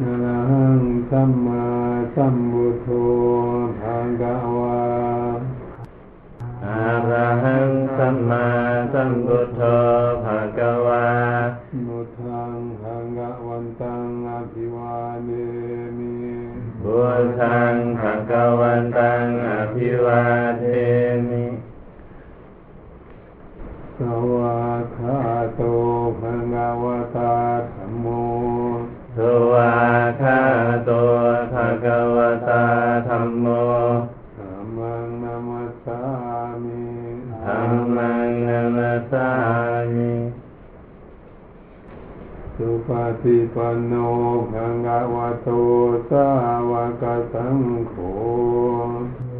อะระหังสัมมาสัมพุทโธภะคะวาอะระหังสัมมาสัมพุทโธภะคะวามุทังภะคะวันตังอภิวาเทมิพุทธังภะคะวันตังอภิวาเท ธัมมังนัมสสามิสุปฏิปันโนภะคะวะโตสาวกสังโฆ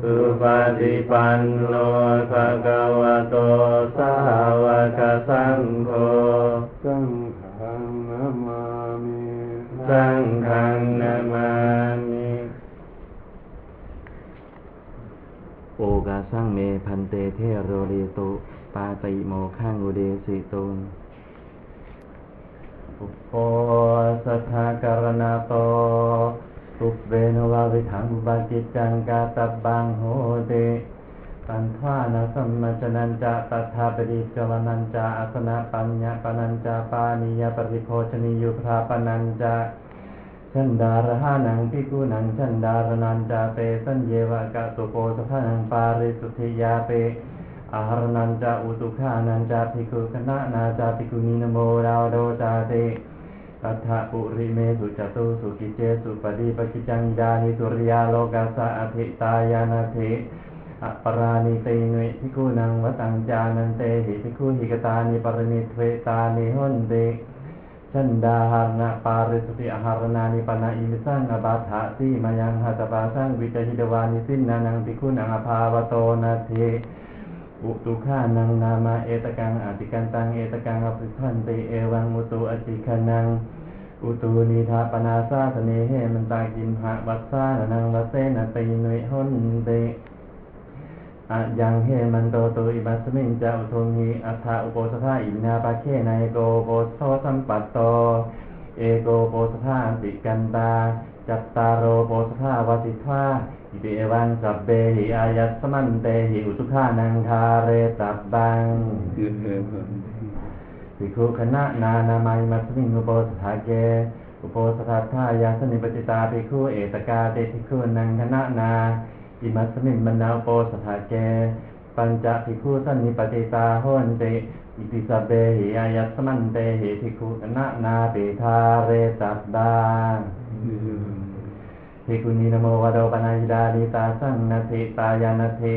สุปฏิปันโนภะคะวะโตสาวกสังโฆสังฆังนามามิสังฆังนามามิ โอกาสังเมพันเตเทโรเรตุปาติโมขังอุเดสิตุงปุปโปสัทธาการณาโตปุเวโนวาวิถังบาจิจังกาตบังโหติปันทวานาสัมมจนันจะตัทาปริจวนันจะอสนะปัญญาปนันจะปานิยปริโภชนิยุพราปนันจะ ชันดารหานังพิกุนังชันดารนันจะเตสัญเยวะกะตุโปสทานังปาริสุทธิยาเปอาหารนันจาอุตุขานันจาภิกุคณะนาจาภิกุนีนโมดาวโดจาเตตัทธะปุริเมสุจตุสุกิเจสุปฏิปกิจังดานิตุริยาโลกาสะอภิตายานาเทอัปรานิเตเนภิกุนังวตังจานันเตหิภิกุหิกตานิปรณิเทวตานิหนเต ชันดาหารณปาริสุติอาหารนานิปนาอิมิสังอบาถะสีมายังหัตปาสังวิจหิตวานิสินนานังภิกขุนังอภาวโตนาเทอุตุขานังนามาเอตกังอติกันตังเอตกังอภิพันติเอวังอุตุอติคนังอุตุนิทาปนาซาสเนเหมันตากิมหะวัสสานังวัเสนตินุยหนเต อะยังเฮมันโตตุอิบัสมิงจะอุทงหิอัฏฐาอุโปสถาอินาปาเคนายโกโปสโทสัมปัตโต เอโกโปสถาติกันตา จัตตารโรโปสถาวติทาอิติเอวังสัพเบหิอายัสสมันเตหิอุตุขานังคาเรตับบังเยเอวันภิกขุคณะนานามัยมัสมิงอุโปสถาเกอุโปสถาทายาสนิปจิตาภิกขุเอตกาเตภิกขุนังคณะนา อิมัสมิงมนาอุโปสถาเกปัญจภิกขุสันนิปจิตาโหนติอิติสพเบหิอายัสสมันเตหิภิกขุคณะนาเปทาเรตัสดาภิกขุนีนโมวะโดปนายิดานิตาสังนาทิตายานาทิ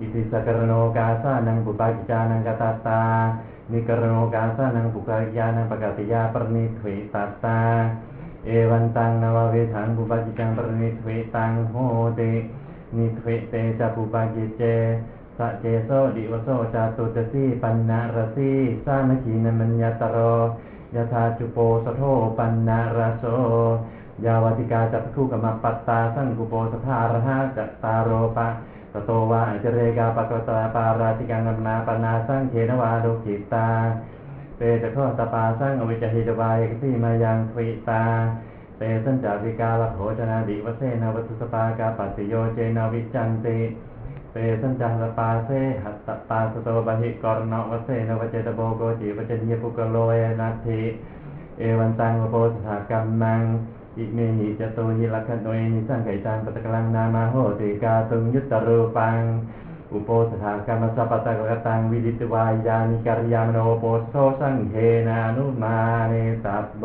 อิติสกรโนกาสานังปุปากิจานังกตาตานิกรโนกาสานังปุปากิจานังปกติยาปรณิทวิตัสตาเอวันตังนวเวทังปุปากิจังปรณิทวิตังโหติ นิทวิเตจปุปากิเจสะเจโสดิวโสจาตุจสีปันนารสีสานขีนมัญญตโรยถาจุโปสโทปันนารโสยาวติกาจัตคุกมัปปัตตาสังกุโปสภารหะจัตตารโรปะตโตวาอจเรกาปะกตาปาราติกังนัมนาปนาสังเขนวาโดกิตาเปตะข้อตปาสังอวิจหิตวายกติมายังทวิตา เตสัญจาริกาลโภชนาดิวเสนาวัตุสปากาปัสิโยเจนาวิจันติเปสัญจารปาเสหัตตปาสโตบหิกรณวเสนวเจตโบโกจิวเจเนียปุกโลยนาทิเอวันตังโปสถากัมมังอิเมหิจตุหิลักขณโนเอนิสังไกจังปตะกลังนามาโหติกาตุงยุตตรูปังอุโปสถากรรมสัพพตะกตังวิดิตวายานิการยามโนโปสโสสังเทนานุมาเนตัสโบ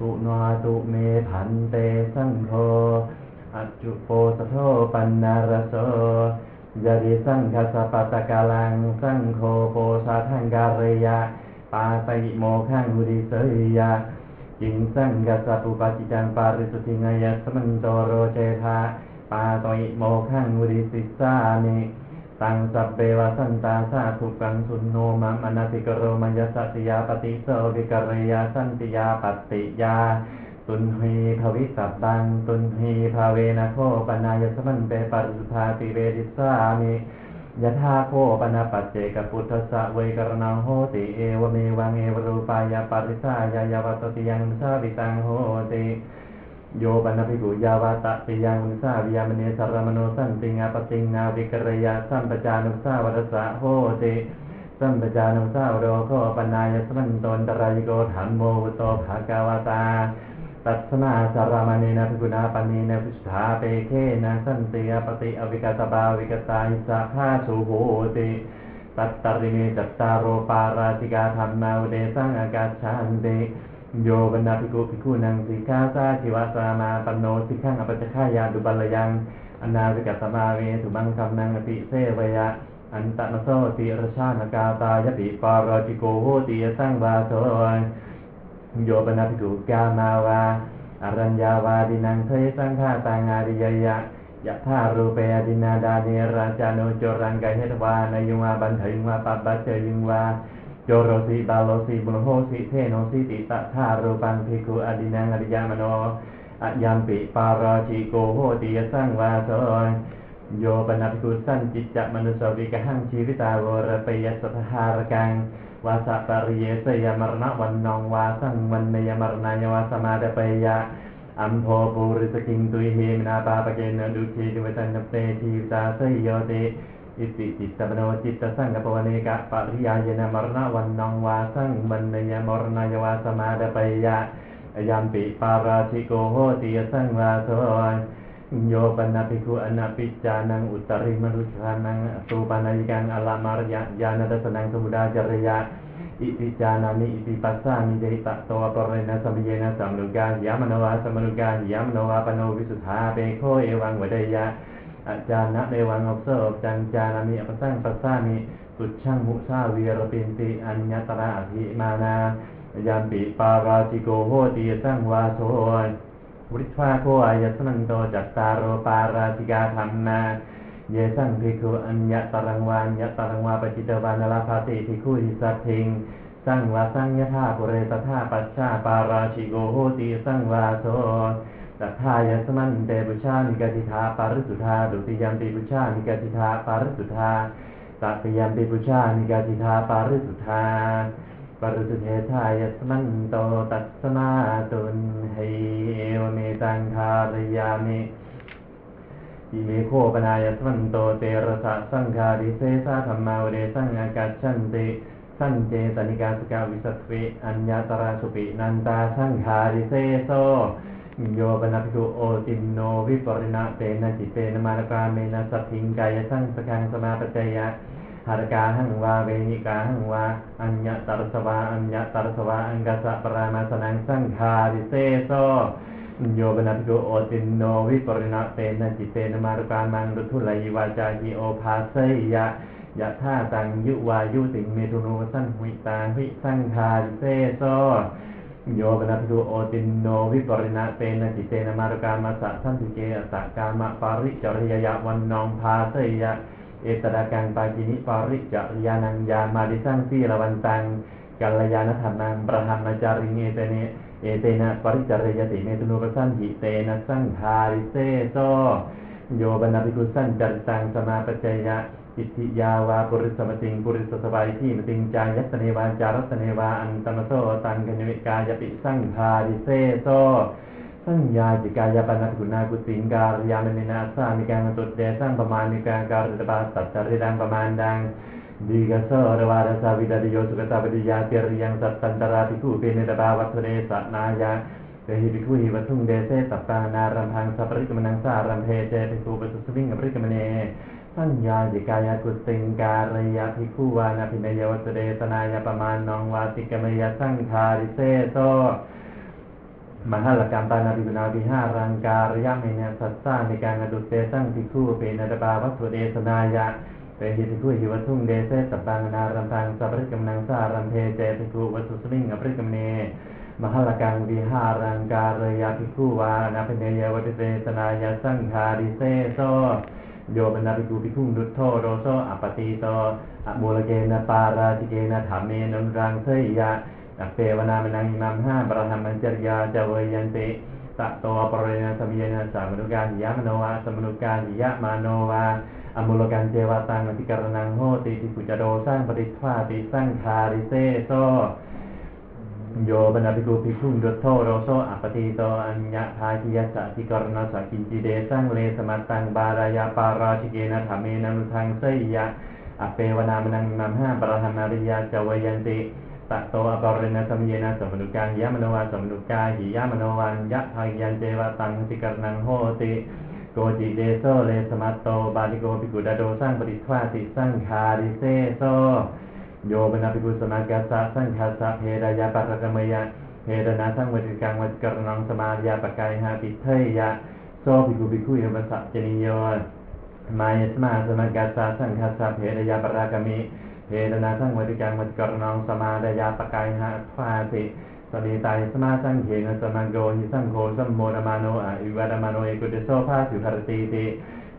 าติมุขังเดชิตุงเชชนังกโรมินะโมตัสสะภะคะวะโตอะระหะโตสัมมาสัมพุทธัสสะนะโมตัสสะภะคะวะโตอะระหะโตสัมมาสัมพุทธัสสะนะโมตัสสะภะคะวะโตอะระหะโตสัมมาสัมพุทธัสสะสุนาตุเมพันเตสังโฆอัจจุโปสโทปันนารโสยะริสังคสะปะตะกาลังสังโฆโปสาทังการยะปาติโมขังอุริเสยยะจิงสังกัสะปุปจิจังปาริสุทิงายสมันโตโรเจธาปาตอิโมขังวุริสิสานิ ตังสัพเบวสันตาสาทุกังสุนโนมัมอนาติกโรมัญญสัติยาปฏิโสวิกรยาสันติยาปฏิยาตุนหีภวิสับบังตุนหีภาเวนะโคปนายสมันเปปาริสุทธาติเวดิสามิยะธาโคปนาปัจเจกพุทธสะเวกรณังโหติเอวเมวังเอวรูปายาปริสายายาวัตติยังสาวิตังโหติ โยปันภิกุยาวาตะปิยังมุสาวิยามเนสารมโนสันติงาปติงนาวิกรยาสัมปจานุสาวัสสะโหติสัมปจานุสาวโรโคปนายสมันตนตรายโกธรรมโมวุโตภากาวตาตัสนาสารามณีนภิกุณาปณีนาภิสธาเปเคนะสันติยปฏิอวิกตบาวิกตาหิสาภาสุโหติตัตตริเมจัตตาโรปาราติกาธรรมนาอุเดสังอากาชันติ โยบรรดาภิกขุภิกขุนังสิกขาสาชิวาสามาปันโนสิกขังอปัจจขายาดุบัลยังอนาวิกัสมาเวสุบังคัมนังอติเสวยะอันตะนโสติรชานกาตายติปาราจิโกโหติยสังวาโสโยบรรดาภิกขุกามาวาอรัญญาวาดินังเทสังฆาตางาริยยะยะธารูเปอดินาดาเนราจานุโจรังกายเหตวานายุงวาบันเทยุงวาปัปปัจเจยุงวา โจโรสีบาโลสีบุญโหสีเทโนสีติตะธารูปังภิกขุอดินังอริยามโนอะยัมปิปาราชิโกโหติยสังวาโสโยปนัภิกขุสันจิตจะมนุสวิกหังชีวิตาวรปยสัทธารกังวาสะปริเยสยมรณะวันนองวาสังวันเนยมรณายวาสมาเดปยะอัมโพปุริสกิงตุยเฮมนาปาปเกนดุขีดุเวตันเปทีตาสยโยเต อิติจิตตมโนจิตตสังกปวเนกะปริยายนะมรณะวันนองวาสังมันเนยมรณยวาสมาดปยะยัมปิปาราชิโกโหติยสังวาโสโยปันนาภิกขุอนาปิจานังอุตริมนุชานังสุปานายิกังอลามารยะญาณทัสนังสมุดาจริยะอิติจานานิอิติปัสสามิเดตะโตปรเรนะสัมเยนะสัมลุกายามโนวาสัมลุกายามโนวาปโนวิสุทธาเปโคเอวังวเดยะ อาจารย์นะในวังอบเสบจังจานามีอปสังปัสสามิสุดช่างมุสาวีรปินติอัญญตระอภิมานายามปิปาราจิโกโหติสังวาโสวริทวาโคอายสนันโตจัตตารโรปาราติกาธรรมนาเยสังภิกขุอัญญตรังวานยตรังวาปจิตวานลาภาติภิกขุหิสัตถิงสังวาสังยธาปุเรตธาปัจชาปาราชิโกโหติสังวาโส ตัทายสมันเตปุชานิกติธาปาริสุทธาดุติยมปิปุชานิกติธาปาริสุทธาตัติยมปิปุชานิกติธาปาริสุทธาปาริสุเทธายสมันโตตัสมาตุนเฮเอวเมตังคารยามิอิเมโคปนายสมันโตเตระสะสังคาริเสสะธรรมาวเดสังอากัจฉันติสันเจตนิกาสกาวิสัตวิอัญญาตราสุปินันตาสังคาริเสโซ โยปนัพิกุโอตินโนวิปริณะเตนะจิเตนมารกาเมนะสัตถิงกายสังสกังสมาปจยะหารกาหังวาเวนิกาหังวาอัญญตรสวาอัญญตรสวาอังกัสสะปรามาสนังสังคาริเซโซโยปนัพิกุโอตินโนวิปริณะเตนะจิเตนมารกามังรุทุลัยวาจาหิโอภาเสยะยะท่าตังยุวายุติงเมตุโนสันหุยตาหิสังคาริเซโซ โยปนัสสุโอตินโนวิปริณะเตนะจิเตนะมารกามาสะสันติเกอสะกามะปาริจริยยะวันนองพาเสยะเอตดากังปาจินิปาริจริยานังยามาดิสังสีละวันตังกัลยาณธรรมังประหัมจาริเงเตเนเอเตนะปริจริยติเมตุนุปสันหิเตนะสังคาริเซโซโยบนาภิกุสันจันตังสมาปัจจยะ อิทิยาวาปุริสมติงปุริสสบายที่มติงจายัตเนวาจารัตเนวาอันตมโสตังกัญวิกายปิสั่งคาริเซโซสัญญาจิกายปนักุณากุสิงการยามนินาสามิการตุดเดสังประมาณนิการการตบาสัจจริดังประมาณดังดีกโสรวารสาวิดาดิโยสุกตาปฏิยาเตริยังสัตตันตราภิกขุเปเนตบาวัตเรสนายาเตหิภิกขุหิวัตุงเดเสตัปปานารัมพังสัปริกมนังสารัมเพเจภิกขุปสุสวิงกับปริกมเน สัญญาจิกายากุสิงการยาภิกขุวานาภิเนยวัตเรสนายาประมาณนองวาติกมยสังคาริเซโซมหาลกรรมปานาภิกุณาวิหารังการยะเมเนสัสสาในการอดุเตสังภิกขุเป็นตบาวัตถุเดสนายะเปหิภิกขุหิวัตุงเดเสตปังนารัมพังสัปริกมนังสารัมเพเจภิกขุวัตถุสมิงอปริกมเนมหลกังวิหารังการยาภิกขุวานาเพเนยวัติเตสนายาสังคาริเซโซ โยบรรดาภิกขุภิกขุดุทโธโรโซอัปติโตอะมูลเกนะปาราจิเกนะธรรมเมนุรังเสยยะอัเปวนามนังอิมัมห้าบรหัมมัญจริยาจเวยันติตะโตปริยสมิยนสามนุกาหิยะมโนวาสมนุกาหิยะมาโนวาอมุลกันเจวตังอธิกรณังโหติติปุจโดสร้างปฏิทวาติสร้างคาริเซโซ โยบรรดาภิกขุภิกขุดุโธโรโซอัปติโตอัญญาทาคิยสสะติกรณสกินจิเดสังเลสมัตตังบารายาปาราชิเกนะธรรมเมนันุทังเสยยะอเปวนามังมัมห้าปรหันาริยาจวยันติตะโตอปริณสมเยนะสมนุกาหิยะมโนวาสมนุกาหิยะมโนวันยะทายันเจวตังติกรณังโหติโกจิเดโซเลสมัตโตบาลิโกภิกขุดาโดสร้างปฏิทวาติสังคาริเซโซ โยบนาภิกุสมากาสะสังคาสะเพรายาปะกะมยะเพรนาสังวติกังวัจกรนังสมายาปะกายหาปิเทยะโซภิกุภิกุยมัสสะจนิโยมายสมาสมากาสะสังคาสะเพรายาปะกะมิเพรนาสังวติกังวัจกรนังสมายาปะกายหาฟาติสติตายสมาสังเขนสมังโกหิสังโฆสัมโมรมาโนอิวัตมาโนเอกุเตโซภาสุภารติติ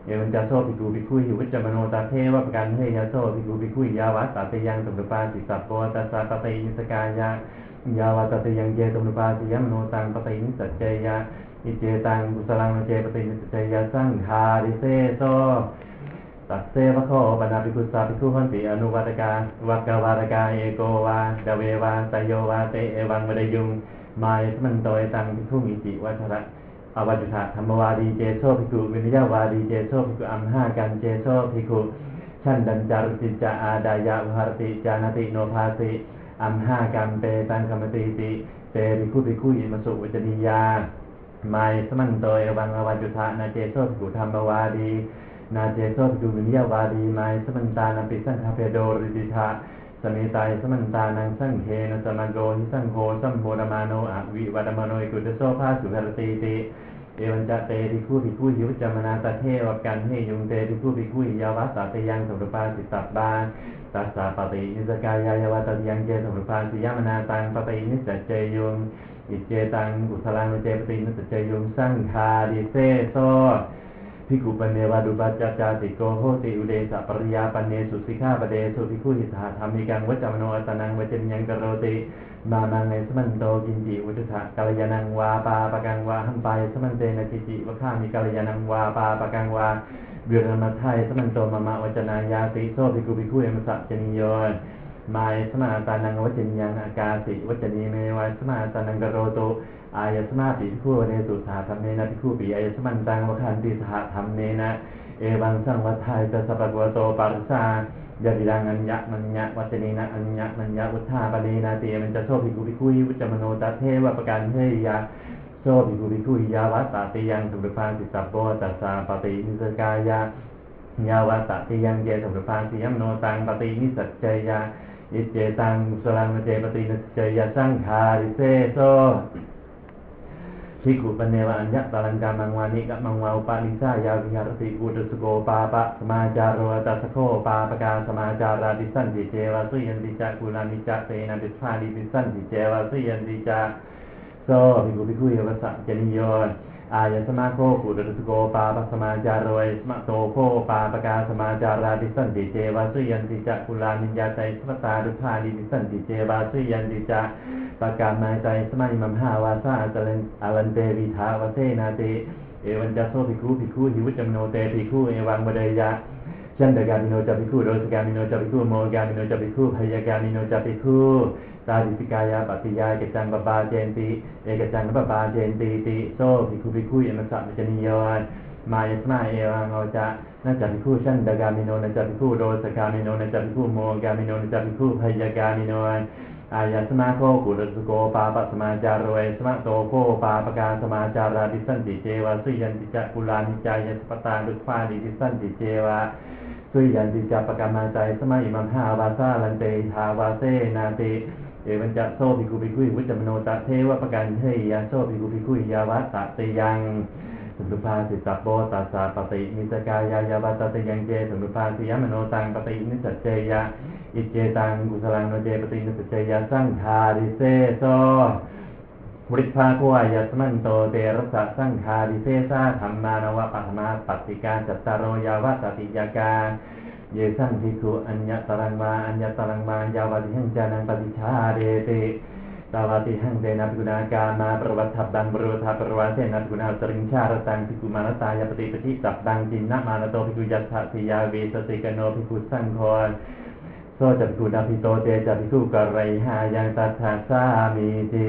เอวันจาโซภิกขุภิกขุหิวิจมโนตาเทวะปกันเฮยาโซภิกขุภิกขุยาวัตตาเตยังตุปาสิสัพโปตัสสะปะเตยิสกายะยาวัตตายังเจตุปาสิยมโนตังปะเตยิสัจเจยะอิเจตังกุสลังเจปะเตยิสัจเจยะสังคาริเซโซตัสเซวะโคปนาภิกขุสาภิกขุหันติอนุวัตกาวักกวารกาเอโกวาดเววาสยโยวาเตเอวังมะดยุงมายสมันโตยตังภิกขุมิจิวัชระ อวัจุธาธรรมวาดีเจโซภิกขุวินิยาวาดีเจโซภิกขุอัมห้ากันเจโซภิกขุชันดันจารุติจาอาดายะวหารติจานติโนภาสิอัมห้ากันเปตังกรรมติติเตภิกขุภิกขุอิมสุวิจนิยาไมายสมันโตยวังอวัจุธานาเจโซภิกุธรรมวาดี นาเจโซภิกุวินิยาวาดีไมายสมันตานาปิสังคาเพโดริติธา สมิตายสมันตานังสังเขนสมังโกหิสังโฆสัมโพธมาโนอวิวัตมโนกุตโซภาสุภรติติเอวันจะเตติคู่ติคู่หิวจามนาตเทวกันเฮยุงเตติคู่ติคู่ยาวัสสะเตยังสมุปาสิตับบาตัสสะปฏินิสกายายาวาตยังเจสมุปาสิยามนาตังปฏินิสจเจยุงอิเจตังกุสลังเจปฏินิสเจยุงสังคาดิเซโซ ภิกขุปเนวาดุปัจจาติโกโหติอุเดสะปริยาปันเนสุสิกขาปเดสุภิกขุหิทาธรรมิกังวัจจมโนอัตนังวัจจยังกโรติมามังในสมันโตกินจิวุตุถะกัลยานังวาปาปะกังวาหัมปสมันเตนะจิจิวะข้ามิกัลยานังวาปาปะกังวาเบืรมัทไทยสมันโตมะมะวัจนายาติโซภิกขุภิกขุเอมสัจจนิโยมายสมาตานังวัจจยังอากาสิวัจจนีเมวายสมาตานังกโรตุ อายสมาปิผู้เนสุสาธรรมเนนะภิกขุปิอายสมันตังวะคันติสหธรรมเนนะเอวังสังวัฏไทยจะสัพพะวะโตปัสสายะวิรังอัญญะมัญญะวัจเนนะอัญญะมัญญะอุทธาปะเนนะเตมันจะโซภิกขุภิกขุวิจมโนตาเทวะประกันเฮยะโซภิกขุภิกขุยาวัตตาติยังสุปปาสิสัพโปตัสสะปฏินิสกายะยาวัตตาติยังเจสุปปาสิยมโนตังปฏินิสัจเจยะอิเจตังกุสลังเจปฏินิสเจยะสังคาริเซโซ ภิกขุปเนวอัญญะตาลังกามังวานิกะมังวาอุปาลิสายาวิหารติกุตสโกปาปะสมาจารวตัสโคปาปะกาสมาจาราดิสันติเจวะสุยันติจักุลานิจักเตนะปิพาดิปิสันติเจวะสุยันติจักโซภิกขุภิกขุเยวะสะเจนิโย อายสมาโคกุตุสโกปาปะสมาจารวยสมะโตโคปาปะกาสมาจาราดิสันติเจวาสุยันติจักุลานิยาใจสมตาดุพาดิสันติเจวาสุยันติจักปากามายใจสมัยมัมหาวาสาจเลนอลันเตวิทาวเสนาเตเอวันจัสโซภิกขุภิกขุหิวจัมโนเตภิกขุเอวังบเดยะ ชันเดกามิโนจัภิคู้โรสกามิโนจัภิคู้โมกามิโนจัภิกขุพยากามิโนจัภิคู้ตาดิสิกายาปัติยาเกจังบาบาเจนติเอกจังบาบาเจนติติโซภิกขุภิกขุเอมัสสะมิจนิยานมายสมาเอวังเราจะนาจัภิกขุชันเดกามิโนนาจัภิกขุโรสกามิโนนาจัภิกขุโมกามิโนนาจัภิกขุพยากามิโน อายสมาโคกุลสโกปาปสมาจารโรยสมาโตโคปาปกาสมาจาราดิสันติเจวะสุยันติจักุลานิจายสปตาดุฟาดิดิสันติเจวะสุยันติจักปกามาใจสมาอิมัมหาวาซาลันเตทาวาเซนาติเอวันจะโซภิกุภิกุยวุจมโนตะเทวะปกันเทยาโซภิกุภิกุยยาวัตตะเตยัง สุภาสิสัพโปตัสสะปฏินิสกายายาวัตตะยังเจสุภาสิยมโนตังปฏินิสัจเจยะอิเจตังกุสลังโนเจปตินสุเจยะสังคาริเซโซบริภาคอายัสมันโตเตรสะสังคาดิเซสาธรรมานวะปัตมาปัตติการจัตตารยาวาสติยากาเยสังภิกขุอัญญตรังมาอัญญตรังมายาวติหังจานังปฏิชาเดติ ตาวติหังเตนะภิกขุนากามาประวัติทับดังบรุธาประวัติเสนะภิกขุนาสริงชาระตังภิกุมานตายาปฏิปฏิสับดังจินนะมานโตภิกุยัสสะสิยาเวสติกโนภิกุสังโฆโซจักขุนาภิโตเตจักภิกุกะไรหายังตัทธาสามีติ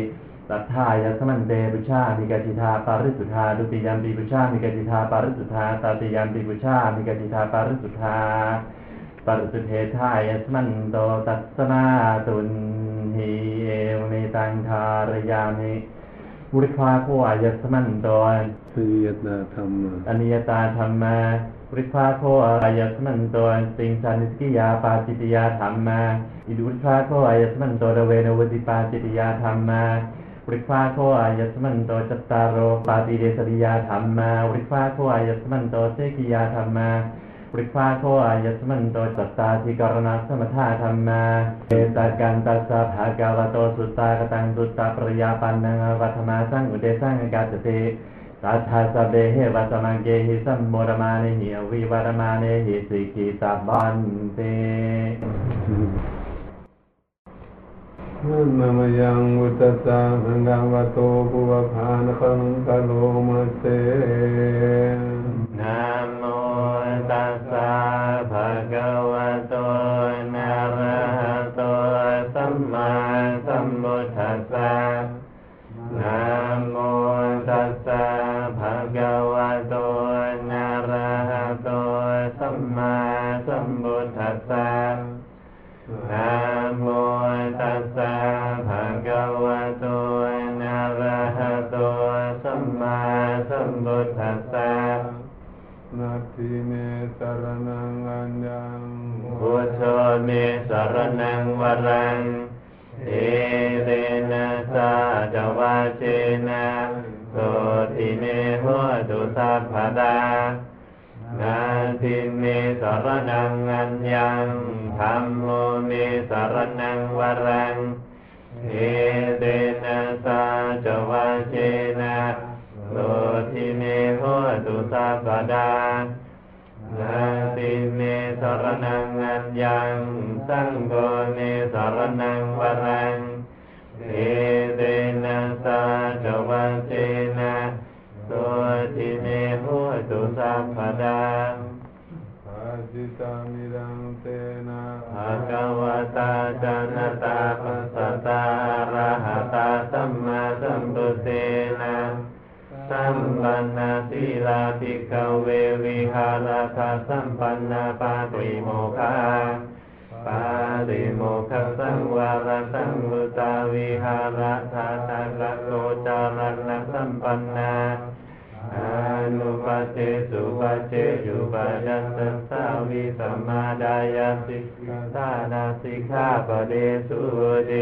ตัทธายสมันเตปุชามิกติธาปาริสุทธาดุติยัมปิปุชามิกติธาปาริสุทธาตติยัมปิปุชามิกติธาปาริสุทธา ปริสุทธเทธายสมันโตตัสมาตุนหีเอวเมตังทารยามิบุริภาโคอายสมันโตสุญญตาธรรมอนิยตาธรรมาบุริภาโคอายสมันโตสิงสานิสกิยาปาจิตยาธรรมาอิดุริภาโคอายสมันโตระเวนวติปาจิตยาธรรมาบุริภาโคอายสมันโตจัตตารโรปาติเดสริยาธรรมาบุริภาโคอายสมันโตเสกิยาธรรมา ปริภาโคอายัสมันโตจัตตาธิกรณะสมถาธรรมาเอตากันตัสสะภากาวโตสุตตากตังสุตตาปริยาปันนังวัฒมาสังอุเดสังกาสติตัทธาสเบเหวัสมังเกหิสัมโมรมาเนหิอวิวารมาเนหิสิกิตาบันเตนามยังวุตตาพังกาวโตปุวภานคังกะโลมาเตนะโมตัสสะ ภ ทีเมสรนังอัญญังพุทโธเมสรนังวรังเอเรนะสาจวาเชนะโสติเมโหตุสัพพดานาทิเมสรนังอัญญังธรรมโมเมสรนังวรังเอเรนะสาจวาเชนะโสติเมโหตุสัพพดา ติเมสรนังอัญญังสังโฆเมสรนังวรังเอเตนะสาจวัเจนะโสติเมโหตุสัพพดาปาจิตามิรังเตนะภะคะวะตาจานตาปัสสตาอะระหะตาสัมมาสัมพุทเทนะสัมปันนาสีลาภิกขเววิหารคา สัมปันนาปาติโมคาปาติโมคสังวรสังมุตาวิหารธาตากะโลจารณะสัมปันนาอนุปัสสิสุปัสสิยุปยัสสาวิสัมมาดายาสิกขานาสิกขาปะเดสุเด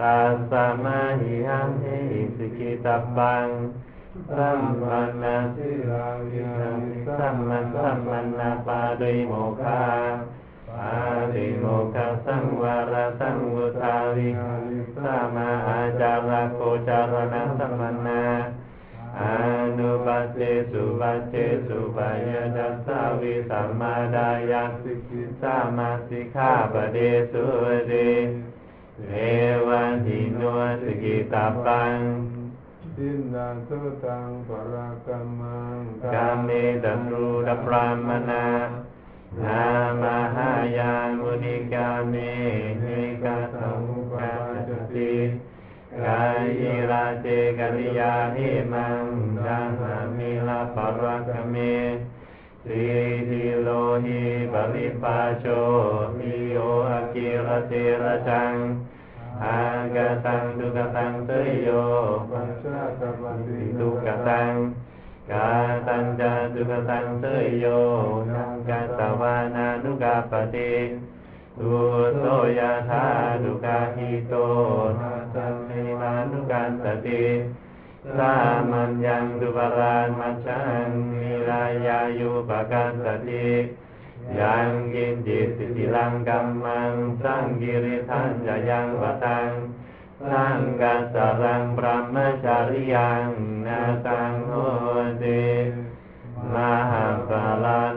ตัสสะมาหิหังเหิสิกิตับบัง สัมปันนาสิลาวิหังสัมมันสัมมันนาปาริโมคาปาริโมคาสังวรสังวุทาวิสัมมาอาจาระโคจารณะสัมปันนาอนุปัสสิสุปัสสิสุปายดัสสาวิสัมมาดายาสิกิสัมมาสิกาปะเดสุเดเอวันทิโนสิกิตาปัง สินดาตุตังปรากรรมังกาเมตัมรูดพรามนา นามหายามุนิกาเมเฮกาสมุปาจติกายิราเจกัลยาหิมังดังนามิลาปรากเมสีทิโลหิบริปาโชมิโยอกิรเทระจัง อากตังทุกตังเตยโยปัญชาตปันติทุกตังกาตังจาตุกตังเตยโยนังกาตวานานุกาปฏิตุโตยะธาดุกาหิโตนาสัมมิมานุกันตติสามัญญังดุปรานมัจจังมิลายายุปกันตติ ยังกินจิตสิทิลังกัมมังสังกิริทันจะยังวะทังสังกัสรังปรมชาริยังนาตังโหติมหาสลัน